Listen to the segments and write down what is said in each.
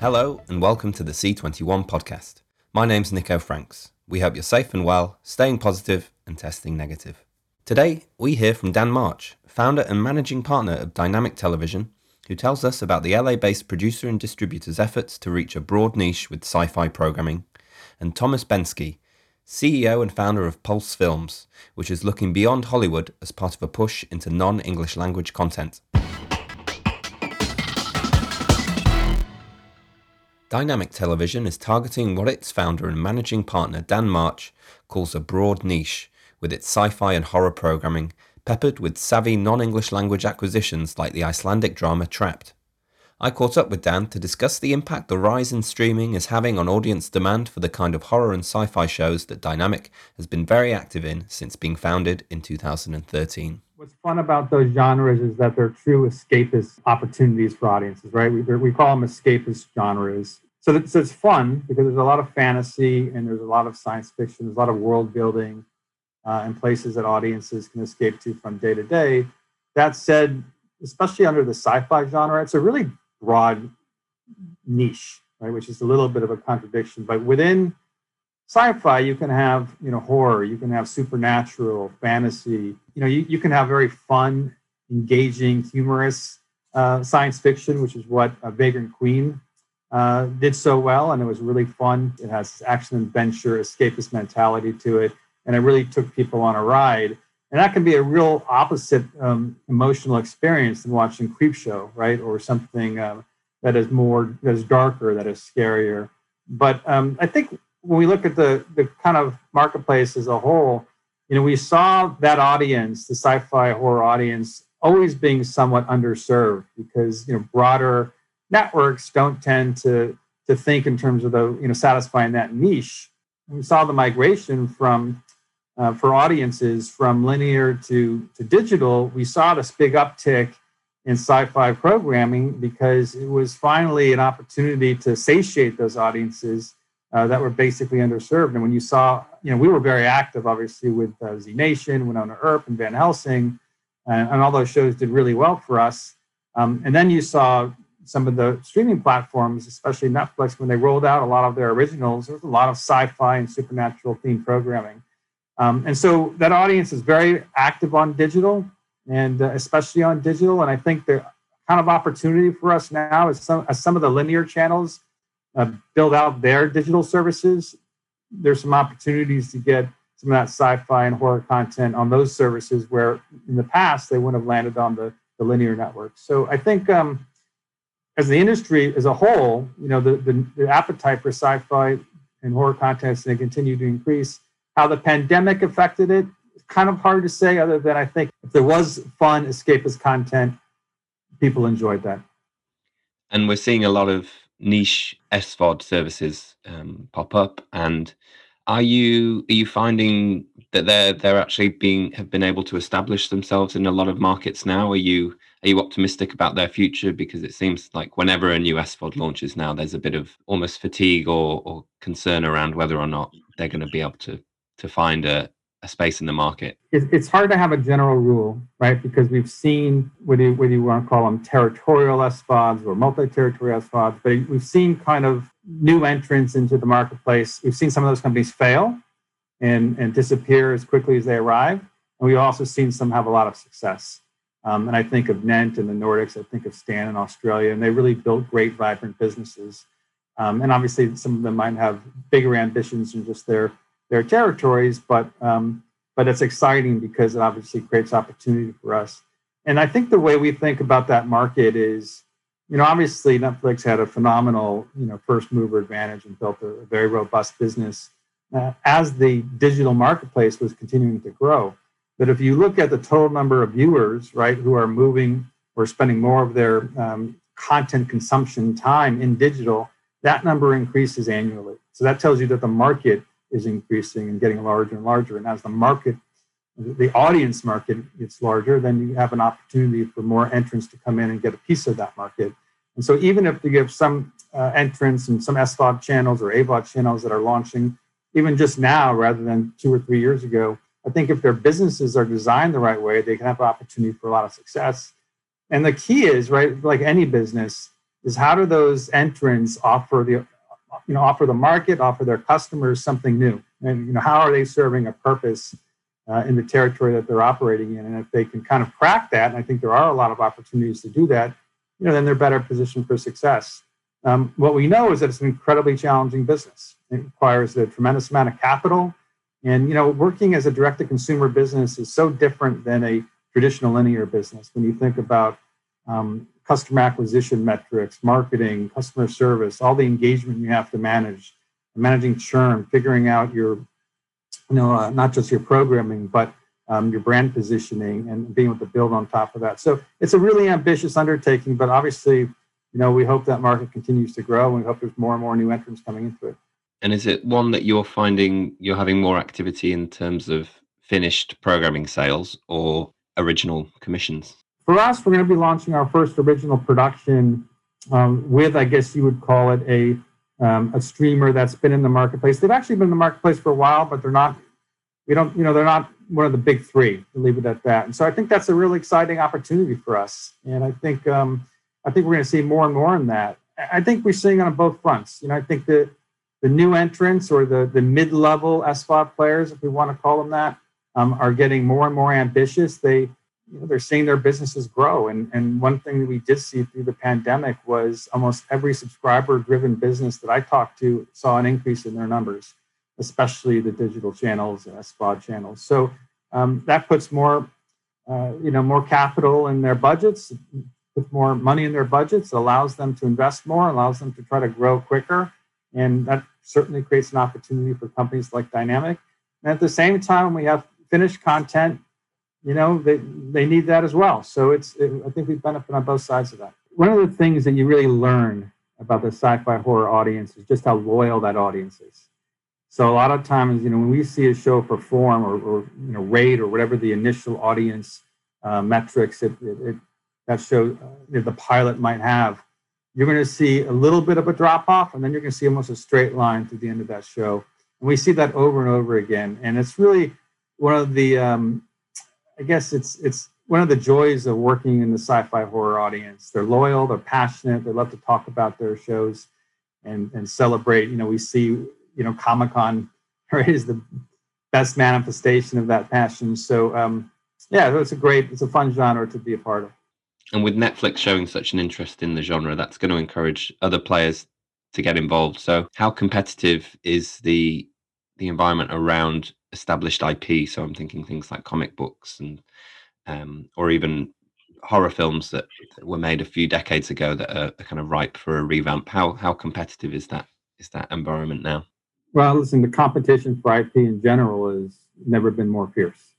Hello, and welcome to the C21 podcast. My name's Nico Franks. We hope you're safe and well, staying positive, and testing negative. Today, we hear from Dan March, founder and managing partner of Dynamic Television, who tells us about the LA based producer and distributor's efforts to reach a broad niche with sci fi programming, and Thomas Benski, CEO and founder of Pulse Films, which is looking beyond Hollywood as part of a push into non English language content. Dynamic Television is targeting what its founder and managing partner Dan March calls a broad niche, with its sci fi and horror programming peppered with savvy non English language acquisitions like the Icelandic drama Trapped. I caught up with Dan to discuss the impact the rise in streaming is having on audience demand for the kind of horror and sci fi shows that Dynamic has been very active in since being founded in 2013. What's fun about those genres is that they're true escapist opportunities for audiences, right? We, we call them escapist genres. So, it's fun because there's a lot of fantasy and there's a lot of science fiction, there's a lot of world building uh, and places that audiences can escape to from day to day. That said, especially under the sci fi genre, it's a really broad niche, right? Which is a little bit of a contradiction. But within sci-fi you can have you know horror you can have supernatural fantasy you know you, you can have very fun engaging humorous uh, science fiction which is what uh, vagrant queen uh, did so well and it was really fun. It has action adventure escapist mentality to it and it really took people on a ride. And that can be a real opposite um, emotional experience than watching creepshow right? Or something uh, that is more that is darker that is scarier. But um, i think when we look at the the kind of marketplace as a whole, you know, we saw that audience, the sci-fi horror audience, always being somewhat underserved because you know broader networks don't tend to to think in terms of the you know satisfying that niche. We saw the migration from uh, for audiences from linear to to digital. We saw this big uptick in sci-fi programming because it was finally an opportunity to satiate those audiences uh, that were basically underserved. And when you saw, you know, we were very active, obviously, with uh, Z Nation, Wynonna Earp, and Van Helsing, and, and, all those shows did really well for us. Um, and then you saw some of the streaming platforms, especially Netflix, when they rolled out a lot of their originals, there was a lot of sci-fi and supernatural themed programming. Um, and so that audience is very active on digital, and uh, especially on digital. And I think the kind of opportunity for us now is some, as some of the linear channels uh, build out their digital services, there's some opportunities to get some of that sci-fi and horror content on those services where in the past they wouldn't have landed on the, the linear network. So I think um, as the industry as a whole, you know, the, the, the appetite for sci-fi and horror content is going to continue to increase. How the pandemic affected it, kind of hard to say, other than I think if there was fun escapist content, people enjoyed that. And we're seeing a lot of niche SVOD services um, pop up, and are you are you finding that they're they're actually being have been able to establish themselves in a lot of markets now? Are you are you optimistic about their future? Because it seems like whenever a new SVOD launches now, there's a bit of almost fatigue or, or concern around whether or not they're going to be able to to find a, a space in the market? It's hard to have a general rule, right? Because we've seen whether you, whether you want to call them territorial SVODs or multi-territorial SVODs, but we've seen kind of new entrants into the marketplace. We've seen some of those companies fail and, and disappear as quickly as they arrive. And we've also seen some have a lot of success. Um, and I think of Nent in the Nordics, I think of Stan in Australia, and they really built great, vibrant businesses. Um, and obviously, some of them might have bigger ambitions than just their their territories, but um, but it's exciting because it obviously creates opportunity for us. And I think the way we think about that market is, you know, obviously Netflix had a phenomenal, you know, first mover advantage and built a, a very robust business uh, as the digital marketplace was continuing to grow. But if you look at the total number of viewers, right, who are moving or spending more of their um, content consumption time in digital, that number increases annually. So that tells you that the market is increasing and getting larger and larger. And as the market, the audience market gets larger, then you have an opportunity for more entrants to come in and get a piece of that market. And so even if you have some uh, entrants and some SVOD channels or AVOD channels that are launching, even just now rather than two or three years ago, I think if their businesses are designed the right way, they can have opportunity for a lot of success. And the key is, right, like any business, is how do those entrants offer the you know offer the market, offer their customers something new, and you know how are they serving a purpose uh, in the territory that they're operating in, and if they can kind of crack that, and I think there are a lot of opportunities to do that, you know, then they're better positioned for success. Um, what we know is that it's an incredibly challenging business. It requires a tremendous amount of capital, and you know, working as a direct-to-consumer business is so different than a traditional linear business. When you think about um, customer acquisition metrics, marketing, customer service, all the engagement you have to manage, managing churn, figuring out your, you know, uh, not just your programming, but um, your brand positioning and being able to build on top of that. So it's a really ambitious undertaking, but obviously, you know, we hope that market continues to grow and we hope there's more and more new entrants coming into it. And is it one that you're finding you're having more activity in terms of finished programming sales or original commissions? For us, we're going to be launching our first original production um, with, I guess you would call it a um, a streamer that's been in the marketplace. They've actually been in the marketplace for a while, but they're not. We don't, you know, they're not one of the big three. To leave it at that. And so I think that's a really exciting opportunity for us. And I think um, I think we're going to see more and more in that. I think we're seeing on both fronts. You know, I think that the new entrants or the the mid level SVOD players, if we want to call them that, um, are getting more and more ambitious. They you know, they're seeing their businesses grow. And, and one thing that we did see through the pandemic was almost every subscriber driven business that I talked to saw an increase in their numbers, especially the digital channels and SVOD channels. So um, that puts more, uh, you know, more capital in their budgets, puts more money in their budgets, allows them to invest more, allows them to try to grow quicker. And that certainly creates an opportunity for companies like Dynamic. And at the same time, we have finished content you know they they need that as well. So it's it, i think we benefit on both sides of that. One of the things that you really learn about the sci-fi horror audience is just how loyal that audience is. So a lot of times you know when we see a show perform or, or you know rate or whatever the initial audience uh, metrics it, it, it, that show uh, the pilot might have you're going to see a little bit of a drop off and then you're going to see almost a straight line to the end of that show and we see that over and over again and it's really one of the um, I guess it's it's one of the joys of working in the sci-fi horror audience. They're loyal, they're passionate, they love to talk about their shows and and celebrate. You know, we see you know Comic Con right, is the best manifestation of that passion. So um, yeah, it's a great, it's a fun genre to be a part of. And with Netflix showing such an interest in the genre, that's going to encourage other players to get involved. So, how competitive is the the environment around established IP. So I'm thinking things like comic books and um, or even horror films that, were made a few decades ago that are, are, kind of ripe for a revamp. How how competitive is that is that environment now? Well, listen, the competition for IP in general has never been more fierce.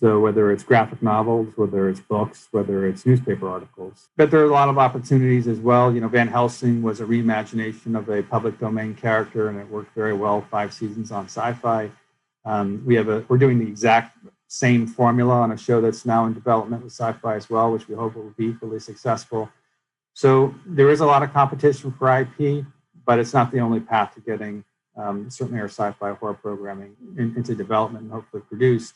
So whether it's graphic novels, whether it's books, whether it's newspaper articles, but there are a lot of opportunities as well. You know, Van Helsing was a reimagination of a public domain character, and it worked very well. Five seasons on Syfy. Um, we have a we're doing the exact same formula on a show that's now in development with Syfy as well, which we hope will be equally successful. So there is a lot of competition for IP, but it's not the only path to getting um, certainly our sci-fi horror programming in, into development and hopefully produced.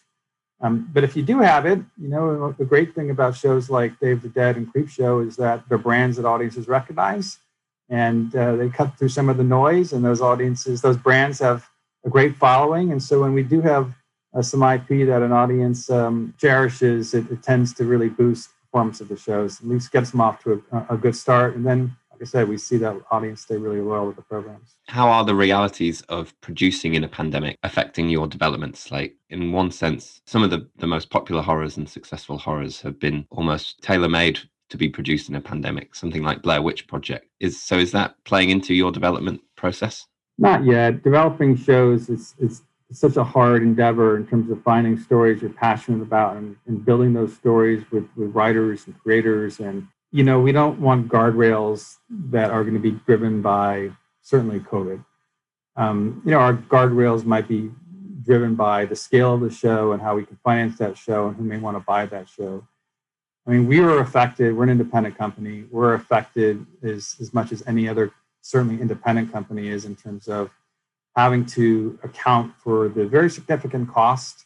Um, but if you do have it, you know the great thing about shows like Day of the Dead and Creepshow is that they're brands that audiences recognize, and uh, they cut through some of the noise, and those audiences, those brands have a great following. And so when we do have uh, some IP that an audience um, cherishes, it, it, tends to really boost performance of the shows. At least gets them off to a, a, good start. And then, I said, we see that audience stay really loyal with the programs. How are the realities of producing in a pandemic affecting your developments? Like, In one sense, some of the, the most popular horrors and successful horrors have been almost tailor made to be produced in a pandemic, something like Blair Witch Project. Is so is that playing into your development process? Not yet. Developing shows is, is such a hard endeavor in terms of finding stories you're passionate about and, and building those stories with, with writers and creators. And, you know, we don't want guardrails that are going to be driven by certainly COVID. Um, you know, our guardrails might be driven by the scale of the show and how we can finance that show and who may want to buy that show. I mean, we were affected. We're an independent company. We're affected as, as much as any other certainly independent company is in terms of having to account for the very significant cost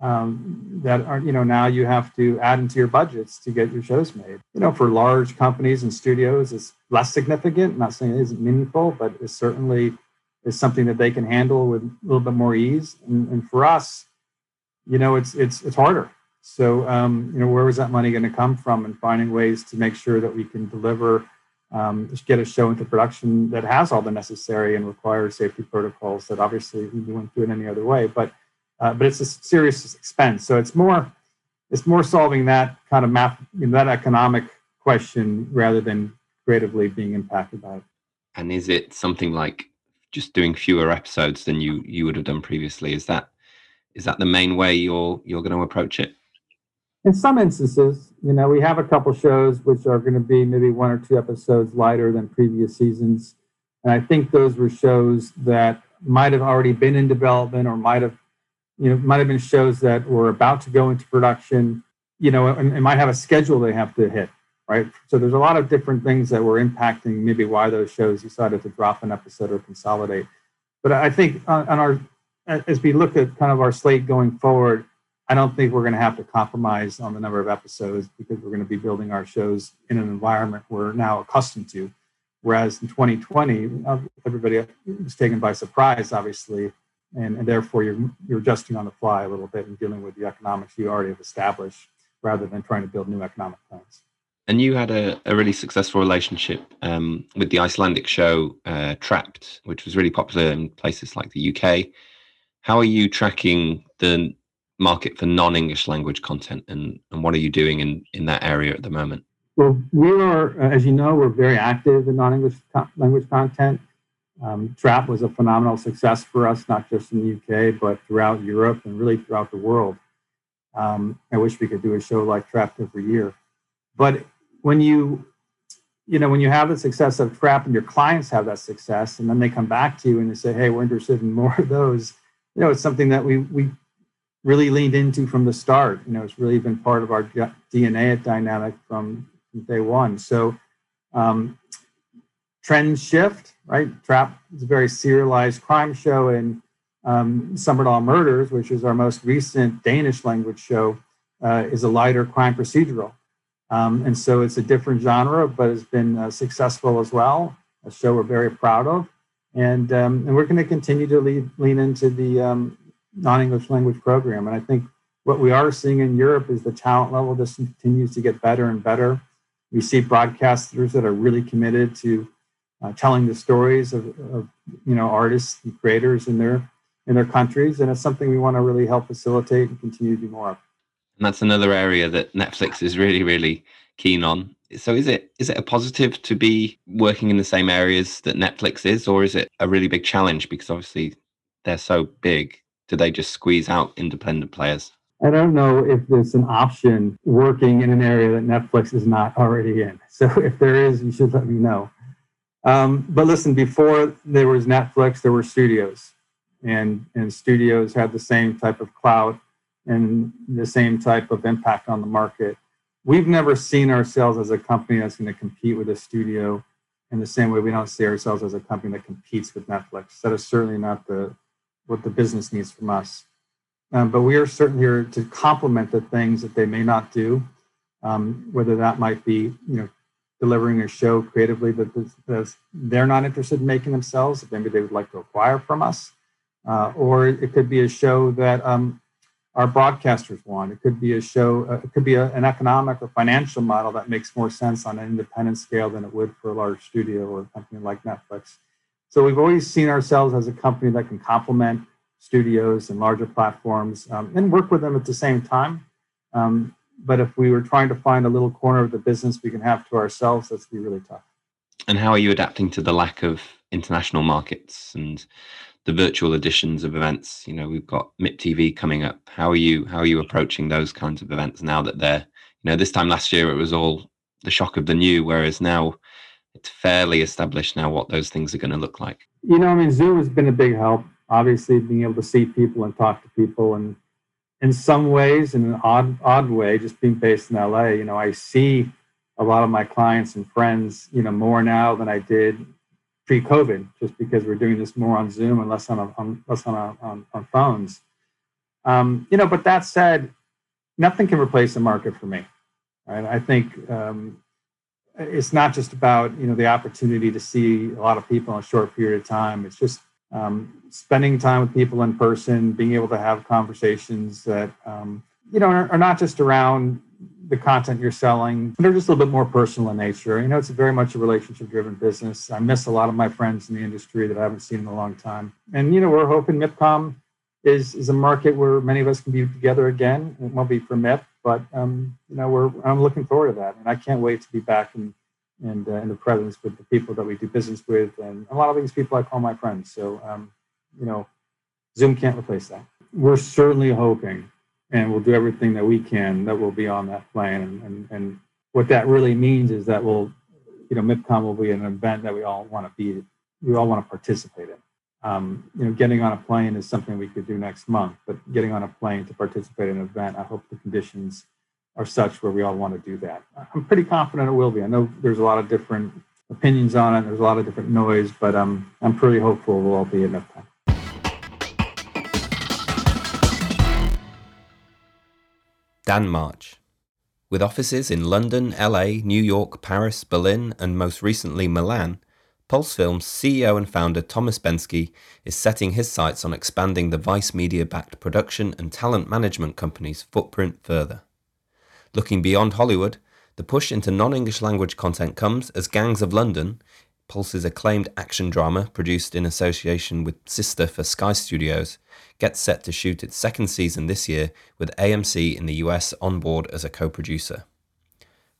um, that are you know now you have to add into your budgets to get your shows made. You know, for large companies and studios, it's less significant. I'm not saying it isn't meaningful, but it certainly is something that they can handle with a little bit more ease. And, and for us, you know, it's it's it's harder. So um, you know, where was that money going to come from? And finding ways to make sure that we can deliver. Um, get a show into production that has all the necessary and required safety protocols that obviously we wouldn't do it any other way. But uh, but it's a serious expense. So it's more it's more solving that kind of math, you know, that economic question rather than creatively being impacted by it. And is it something like just doing fewer episodes than you you would have done previously? Is that is that the main way you're you're going to approach it? In some instances, you know, we have a couple shows which are going to be maybe one or two episodes lighter than previous seasons, and I think those were shows that might have already been in development or might have you know, might have been shows that were about to go into production, you know, and, and might have a schedule they have to hit, right? So there's a lot of different things that were impacting maybe why those shows decided to drop an episode or consolidate. But I think on, on our, as we look at kind of our slate going forward, I don't think we're going to have to compromise on the number of episodes because we're going to be building our shows in an environment we're now accustomed to. Whereas in 2020, uh, everybody was taken by surprise, obviously, and, and therefore you're, you're adjusting on the fly a little bit and dealing with the economics you already have established rather than trying to build new economic plans. And you had a, a really successful relationship um, with the Icelandic show uh, Trapped, which was really popular in places like the UK. How are you tracking the market for non-English language content, and, and what are you doing in, in that area at the moment? Well, we are, as you know, we're very active in non-English co- language content. Um, Trap was a phenomenal success for us, not just in the UK, but throughout Europe and really throughout the world. Um, I wish we could do a show like Trap every year. But when you, you know, when you have the success of Trap and your clients have that success, and then they come back to you and they say, "Hey, we're interested in more of those," you know, it's something that we we really leaned into from the start. You know, it's really been part of our DNA at Dynamic from day one. So um, trends shift, right? Trap is a very serialized crime show, and um, Sommerdahl Murders, which is our most recent Danish language show, uh, is a lighter crime procedural. Um, and so it's a different genre, but it's been uh, successful as well. A show we're very proud of. And, um, and we're going to continue to lead, lean into the um, non English language program. And I think what we are seeing in Europe is the talent level just continues to get better and better. We see broadcasters that are really committed to uh, telling the stories of, of, you know artists and creators in their in their countries, and it's something we want to really help facilitate and continue to do more of. And that's another area that Netflix is really really keen on. So is it is it a positive to be working in the same areas that Netflix is, or is it a really big challenge because obviously they're so big? Do they just squeeze out independent players? I don't know if there's an option working in an area that Netflix is not already in. So if there is, you should let me know. Um, but listen, before there was Netflix, there were studios, and and studios had the same type of clout and the same type of impact on the market. We've never seen ourselves as a company that's going to compete with a studio in the same way we don't see ourselves as a company that competes with Netflix. That is certainly not the what the business needs from us. Um, but we are certainly here to complement the things that they may not do, um, whether that might be you know delivering a show creatively that they're not interested in making themselves, if maybe they would like to acquire from us. Uh, or it could be a show that um, our broadcasters want. It could be a show, uh, it could be a, an economic or financial model that makes more sense on an independent scale than it would for a large studio or a company like Netflix. So we've always seen ourselves as a company that can complement studios and larger platforms um, and work with them at the same time. Um, but if we were trying to find a little corner of the business we can have to ourselves, that's be really tough. And how are you adapting to the lack of international markets and the virtual editions of events? You know, we've got MIP TV coming up. How are you? How are you approaching those kinds of events now that they're? You know, this time last year it was all the shock of the new, whereas now it's fairly established now what those things are going to look like. You know, I mean, Zoom has been a big help. Obviously, being able to see people and talk to people and in some ways, in an odd odd way, just being based in LA, you know, I see a lot of my clients and friends, you know, more now than I did pre-COVID, just because we're doing this more on Zoom and less on on less on on, on phones. Um, you know, but that said, nothing can replace the market for me. Right? I think um, it's not just about you know the opportunity to see a lot of people in a short period of time. It's just um, spending time with people in person, being able to have conversations that um, you know are, are, not just around the content you're selling. They're just a little bit more personal in nature. You know, it's very much a relationship-driven business. I miss a lot of my friends in the industry that I haven't seen in a long time. And you know, we're hoping MIPCOM is is a market where many of us can be together again. It won't be for MIP, but um, you know, we're I'm looking forward to that, and I can't wait to be back in and uh, in the presence with the people that we do business with, and a lot of these people I call my friends. So, um, you know, Zoom can't replace that. We're certainly hoping, and we'll do everything that we can that we'll be on that plane, and and, and what that really means is that we'll, you know, MIPCOM will be an event that we all want to be, we all want to participate in. Um, you know, getting on a plane is something we could do next month, but getting on a plane to participate in an event, I hope the conditions are such where we all want to do that. I'm pretty confident it will be. I know there's a lot of different opinions on it. There's a lot of different noise, but um, I'm pretty hopeful we'll all be enough time. Dan March. With offices in London, LA, New York, Paris, Berlin, and most recently Milan, Pulse Films CEO and founder Thomas Benski is setting his sights on expanding the Vice Media backed production and talent management company's footprint further. Looking beyond Hollywood, the push into non English language content comes as Gangs of London, Pulse's acclaimed action drama produced in association with Sister for Sky Studios, gets set to shoot its second season this year with AMC in the US on board as a co producer.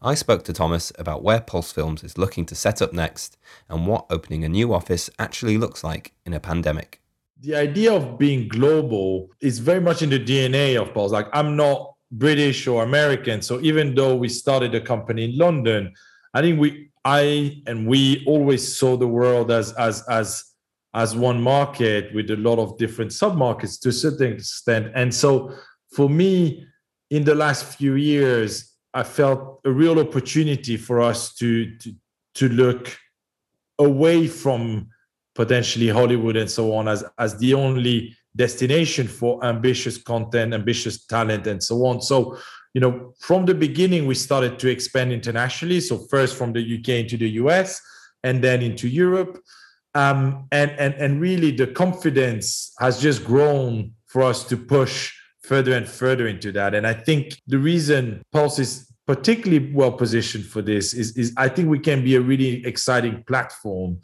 I spoke to Thomas about where Pulse Films is looking to set up next and what opening a new office actually looks like in a pandemic. The idea of being global is very much in the DNA of Pulse. Like, I'm not British or American. So even though we started a company in London, I think we, I and we always saw the world as as as as one market with a lot of different submarkets to a certain extent. And so for me, in the last few years, I felt a real opportunity for us to to, to look away from potentially Hollywood and so on as as the only destination for ambitious content, ambitious talent, and so on. So, you know, from the beginning, we started to expand internationally. So first from the UK into the US, and then into Europe. Um, and and and really, the confidence has just grown for us to push further and further into that. And I think the reason Pulse is particularly well positioned for this is, is I think we can be a really exciting platform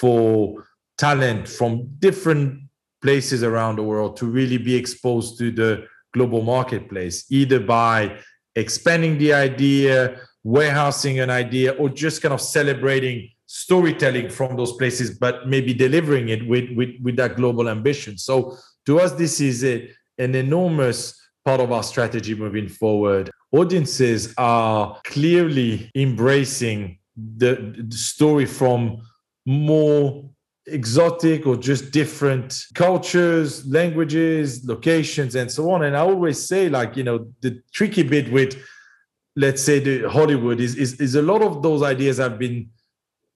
for talent from different places around the world to really be exposed to the global marketplace, either by expanding the idea, warehousing an idea, or just kind of celebrating storytelling from those places, but maybe delivering it with, with, with that global ambition. So to us, this is a, an enormous part of our strategy moving forward. Audiences are clearly embracing the, the story from more exotic or just different cultures, languages, locations, and so on. And I always say, like, you know, the tricky bit with, let's say, the Hollywood is, is, is a lot of those ideas have been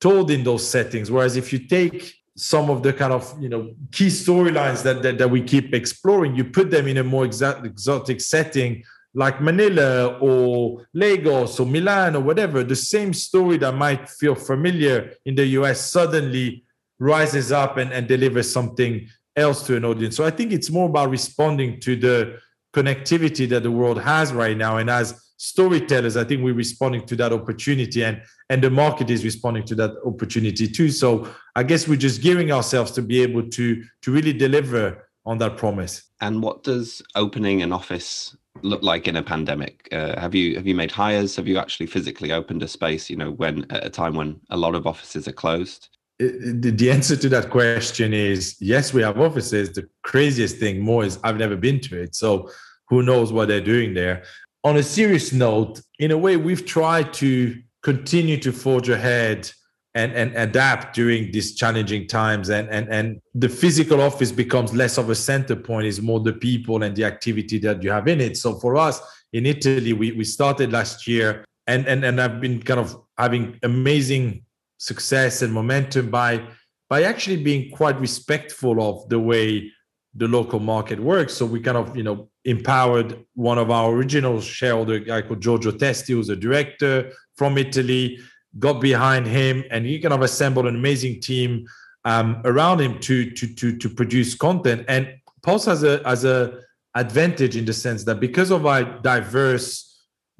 told in those settings. Whereas if you take some of the kind of you know key storylines that, that, that we keep exploring, you put them in a more exotic setting like Manila or Lagos or Milan or whatever, the same story that might feel familiar in the US suddenly rises up and, and delivers something else to an audience. So I think it's more about responding to the connectivity that the world has right now. And as storytellers, I think we're responding to that opportunity and, and the market is responding to that opportunity too. So I guess we're just gearing ourselves to be able to, to really deliver on that promise. And what does opening an office look like in a pandemic? Uh, have you have you made hires? Have you actually physically opened a space? You know, when at a time when a lot of offices are closed the answer to that question is yes, we have offices. The craziest thing more is I've never been to it. So who knows what they're doing there. On a serious note, in a way, we've tried to continue to forge ahead and, and adapt during these challenging times. And, and, and the physical office becomes less of a center point, is more the people and the activity that you have in it. So for us in Italy, we, we started last year and, and, and I've been kind of having amazing success and momentum by by actually being quite respectful of the way the local market works. So we kind of, you know, empowered one of our original shareholder, a guy called Giorgio Testi, who's a director from Italy, got behind him, and he kind of assembled an amazing team um, around him to to to to produce content. And Pulse has a as a advantage in the sense that because of our diverse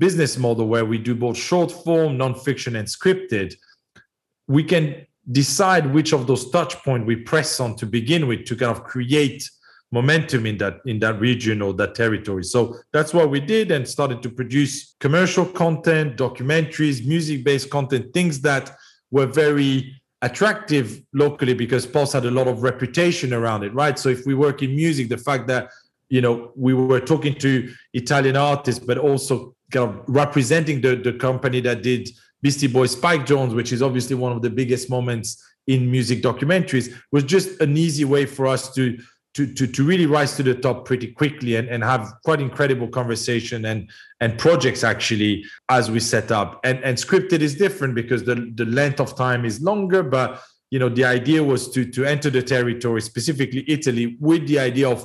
business model where we do both short form, nonfiction, and scripted, we can decide which of those touch points we press on to begin with to kind of create momentum in that in that region or that territory. So that's what we did and started to produce commercial content documentaries music based content things that were very attractive locally because pulse had a lot of reputation around it right? So if we work in music the fact that you know we were talking to italian artists but also kind of representing the, the company that did beastie boys spike jonze which is obviously one of the biggest moments in music documentaries was just an easy way for us to to, to, to really rise to the top pretty quickly and, and have quite incredible conversation and and projects actually as we set up. And and scripted is different because the the length of time is longer but you know the idea was to to enter the territory specifically italy with the idea of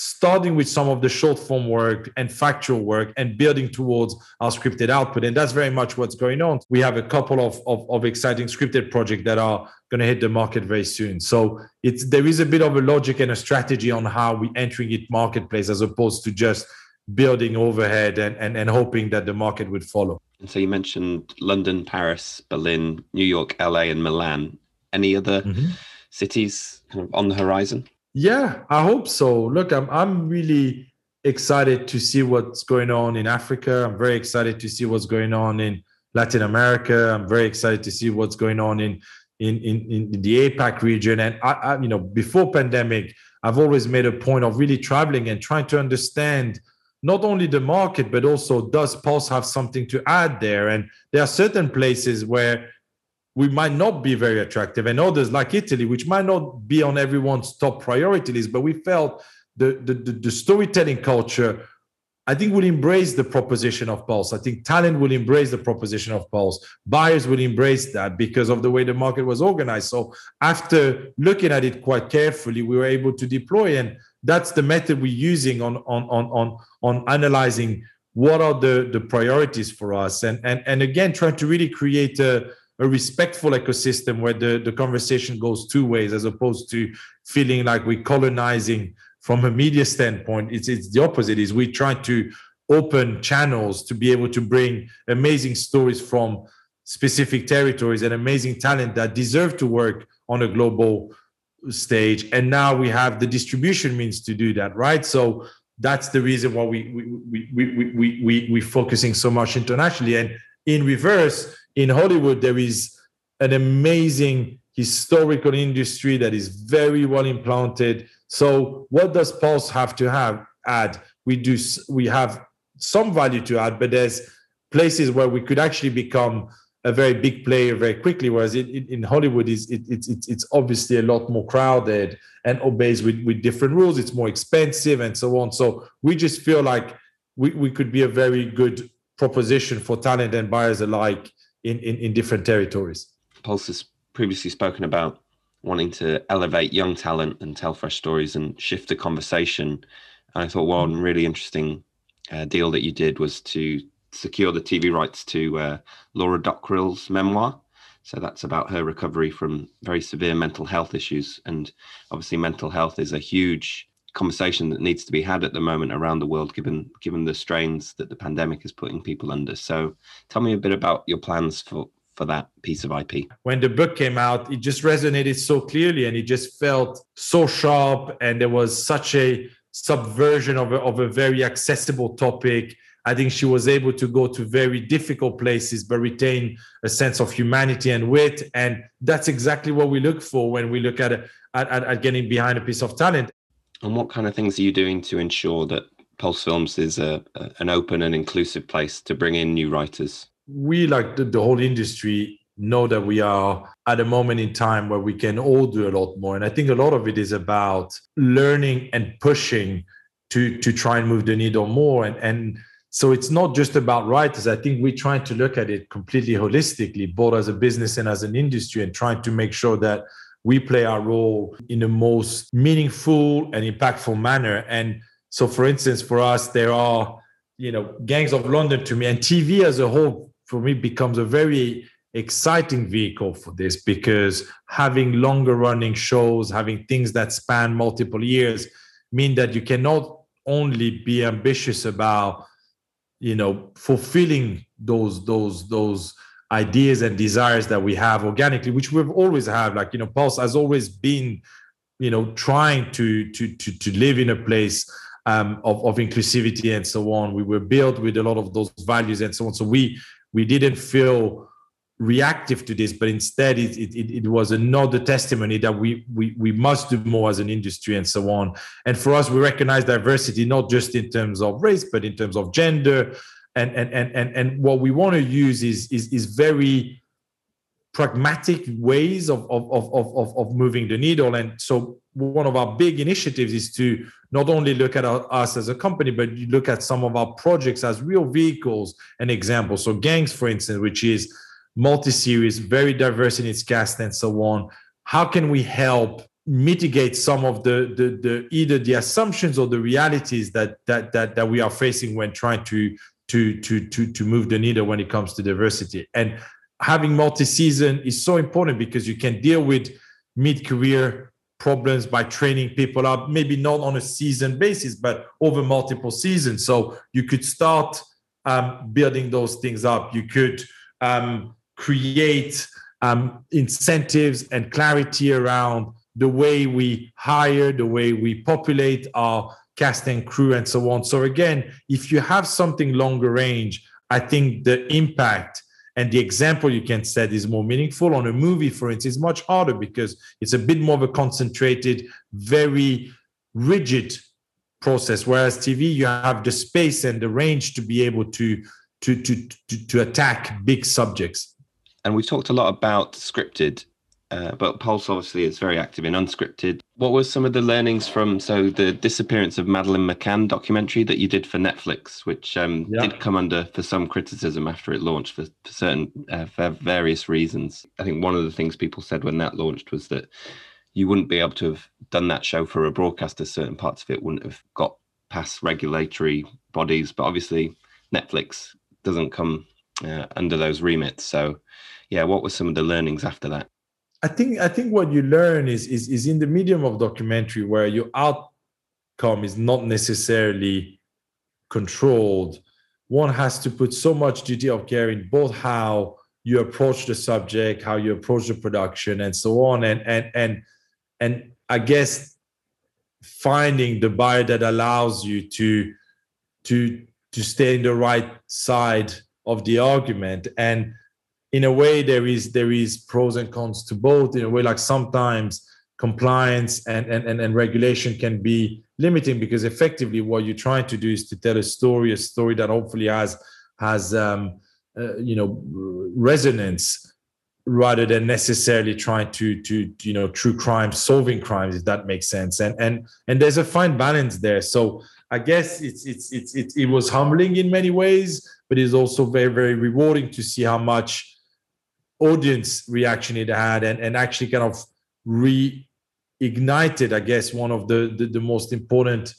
starting with some of the short form work and factual work and building towards our scripted output. And that's very much what's going on. We have a couple of, of, of exciting scripted projects that are going to hit the market very soon. So it's there is a bit of a logic and a strategy on how we're entering it marketplace as opposed to just building overhead and, and, and hoping that the market would follow. And so you mentioned London, Paris, Berlin, New York, LA, and Milan. Any other mm-hmm. cities kind of on the horizon? Yeah, I hope so. Look, I'm I'm really excited to see what's going on in Africa. I'm very excited to see what's going on in Latin America. I'm very excited to see what's going on in in in, in the APAC region. And I, I, you know, before pandemic, I've always made a point of really traveling and trying to understand not only the market but also does Pulse have something to add there? And there are certain places where we might not be very attractive, and others like Italy, which might not be on everyone's top priority list, but we felt the, the, the, the storytelling culture I think will embrace the proposition of Pulse. I think talent will embrace the proposition of Pulse. Buyers will embrace that because of the way the market was organized. So after looking at it quite carefully, we were able to deploy, and that's the method we're using on on on on on analyzing what are the the priorities for us, and and and again trying to really create a a respectful ecosystem where the, the conversation goes two ways as opposed to feeling like we're colonizing from a media standpoint. It's it's the opposite is we try to open channels to be able to bring amazing stories from specific territories and amazing talent that deserve to work on a global stage. And now we have the distribution means to do that right? So that's the reason why we we we we we, we, we focusing so much internationally. And in reverse in Hollywood, there is an amazing historical industry that is very well implanted. So, what does Pulse have to have add? We do we have some value to add, but there's places where we could actually become a very big player very quickly. Whereas in, Hollywood, is it, it's it's it's obviously a lot more crowded and obeys with with different rules. It's more expensive and so on. So we just feel like we, we could be a very good proposition for talent and buyers alike in, in, in different territories. Pulse has previously spoken about wanting to elevate young talent and tell fresh stories and shift the conversation. And I thought one really interesting uh, deal that you did was to secure the TV rights to uh, Laura Dockrill's memoir. So that's about her recovery from very severe mental health issues. And obviously, mental health is a huge conversation that needs to be had at the moment around the world, given given the strains that the pandemic is putting people under. So, tell me a bit about your plans for for that piece of IP. When the book came out, it just resonated so clearly, and it just felt so sharp, and there was such a subversion of a, of a very accessible topic. I think she was able to go to very difficult places, but retain a sense of humanity and wit. And that's exactly what we look for when we look at, at, at, at getting behind a piece of talent. And what kind of things are you doing to ensure that Pulse Films is a, a an open and inclusive place to bring in new writers? We, like the, the whole industry, know that we are at a moment in time where we can all do a lot more. And I think a lot of it is about learning and pushing to to try and move the needle more. And and so it's not just about writers. I think we're trying to look at it completely holistically, both as a business and as an industry, and trying to make sure that we play our role in the most meaningful and impactful manner. And so, for instance, for us, there are, you know, Gangs of London to me, and TV as a whole for me becomes a very exciting vehicle for this because having longer running shows, having things that span multiple years, mean that you cannot only be ambitious about, you know, fulfilling those those those ideas and desires that we have organically, which we've always had. Like, you know, Pulse has always been, you know, trying to to to to live in a place um, of, of inclusivity and so on. We were built with a lot of those values and so on. So we we didn't feel reactive to this, but instead it, it, it was another testimony that we, we, we must do more as an industry and so on. And for us, we recognize diversity, not just in terms of race, but in terms of gender. And, and, and, and, and what we want to use is, is, is very pragmatic ways of, of, of, of, of moving the needle. And so one of our big initiatives is to not only look at our, us as a company, but you look at some of our projects as real vehicles and examples. So gangs, for instance, which is multi-series, very diverse in its cast and so on. How can we help mitigate some of the, the, the either the assumptions or the realities that that that that we are facing when trying to to to to to move the needle when it comes to diversity. And having multi-season is so important because you can deal with mid-career problems by training people up maybe not on a season basis but over multiple seasons. So you could start um, building those things up. You could um, create um, incentives and clarity around the way we hire, the way we populate our cast and crew, and so on. So, again, if you have something longer range, I think the impact and the example you can set is more meaningful. On a movie, for instance, it's much harder because it's a bit more of a concentrated, very rigid process. Whereas TV, you have the space and the range to be able to to to to, to attack big subjects and we've talked a lot about scripted, uh, but Pulse obviously is very active in unscripted. What were some of the learnings from so the disappearance of Madeleine McCann documentary that you did for Netflix, which um, yeah. did come under for some criticism after it launched for, for certain uh, for various reasons. I think one of the things people said when that launched was that you wouldn't be able to have done that show for a broadcaster. Certain parts of it wouldn't have got past regulatory bodies, but obviously Netflix doesn't come uh, under those remits. So, yeah, what were some of the learnings after that? I think I think what you learn is is is in the medium of documentary where your outcome is not necessarily controlled. One has to put so much duty of care in both how you approach the subject, how you approach the production, and so on. And and and and I guess finding the buyer that allows you to to to stay in the right side of the argument and in a way there is there is pros and cons to both. In a way like sometimes compliance and, and, and, and regulation can be limiting because effectively what you're trying to do is to tell a story a story that hopefully has has um, uh, you know resonance rather than necessarily trying to to you know true crime solving crimes if that makes sense. And and and there's a fine balance there. So i guess it's it's it's, it's it was humbling in many ways but it's also very very rewarding to see how much audience reaction it had and, and actually kind of reignited i guess one of the, the, the most important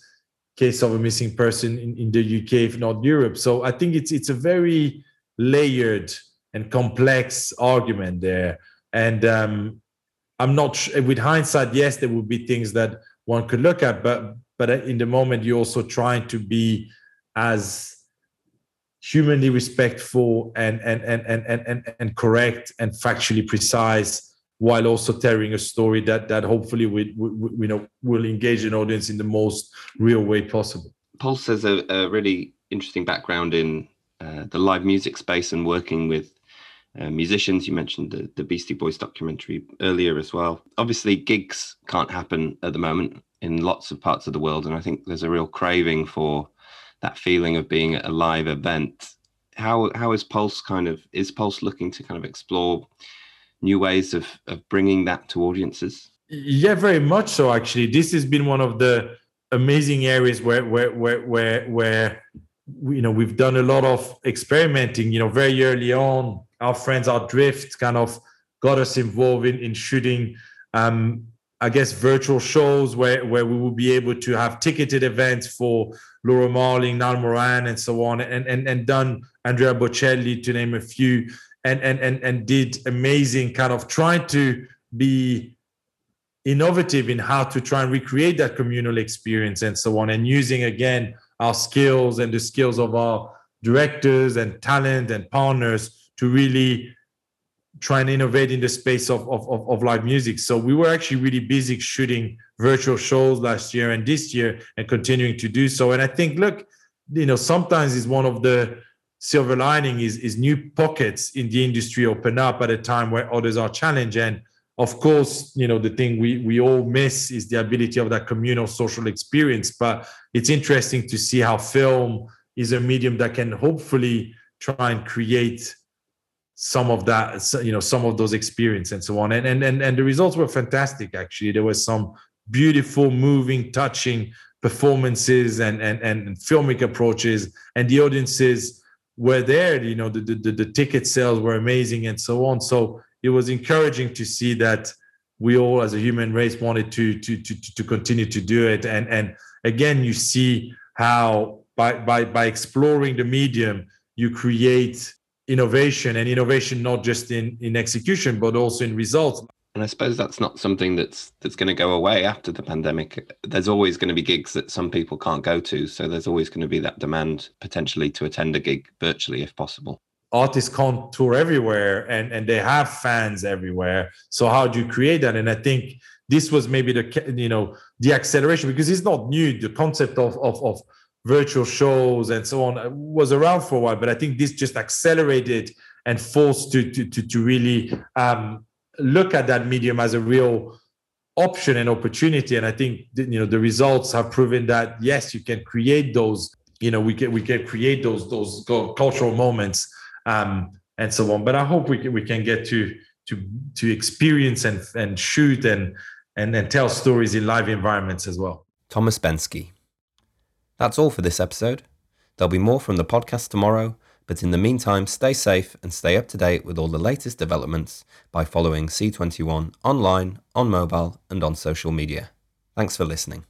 case of a missing person in, in the uk if not europe. So i think it's it's a very layered and complex argument there. And um, i'm not sure, with hindsight yes there would be things that one could look at but but in the moment you're also trying to be as humanly respectful and and and and and, and correct and factually precise while also telling a story that that hopefully we, we, we, know will engage an audience in the most real way possible. Pulse has a, a really interesting background in uh, the live music space and working with uh, musicians. You mentioned the, the beastie boys documentary earlier as well. Obviously gigs can't happen at the moment in lots of parts of the world and i think there's a real craving for that feeling of being at a live event. How how is Pulse kind of is Pulse looking to kind of explore new ways of of bringing that to audiences? Yeah, very much so. Actually, this has been one of the amazing areas where where where where where you know we've done a lot of experimenting. You know, very early on, our friends, our Driift, kind of got us involved in, in shooting um, I guess virtual shows where where we will be able to have ticketed events for Laura Marling, Niall Horan, and so on, and and and done Andrea Bocelli to name a few, and and and and did amazing kind of trying to be innovative in how to try and recreate that communal experience and so on, and using again our skills and the skills of our directors and talent and partners to really try and innovate in the space of, of, of, of, live music. So we were actually really busy shooting virtual shows last year and this year and continuing to do so. And I think, look, you know, sometimes is one of the silver lining is, is new pockets in the industry open up at a time where others are challenged. And of course, you know, the thing we, we all miss is the ability of that communal social experience. But it's interesting to see how film is a medium that can hopefully try and create some of that you know some of those experience and so on. And and and, and the results were fantastic actually. There was some beautiful moving touching performances and and and filmic approaches and the audiences were there you know the, the the ticket sales were amazing and so on. So it was encouraging to see that we all as a human race wanted to to to to continue to do it. And and again you see how by by by exploring the medium you create innovation and innovation not just in in execution but also in results. And i suppose that's not something that's that's going to go away after the pandemic. There's always going to be gigs that some people can't go to so there's always going to be that demand potentially to attend a gig virtually if possible. Artists can't tour everywhere and and they have fans everywhere. So how do you create that? And i think this was maybe the you know the acceleration because it's not new the concept of of, of virtual shows and so on uh, was around for a while, but I think this just accelerated and forced to to to, to really um, look at that medium as a real option and opportunity. And I think you know the results have proven that yes, you can create those. You know, we can we can create those those cultural moments um, and so on. But I hope we can we can get to to to experience and and shoot and and and tell stories in live environments as well. Thomas Benski, that's all for this episode. There'll be more from the podcast tomorrow, but in the meantime, stay safe and stay up to date with all the latest developments by following C21 online, on mobile, and on social media. Thanks for listening.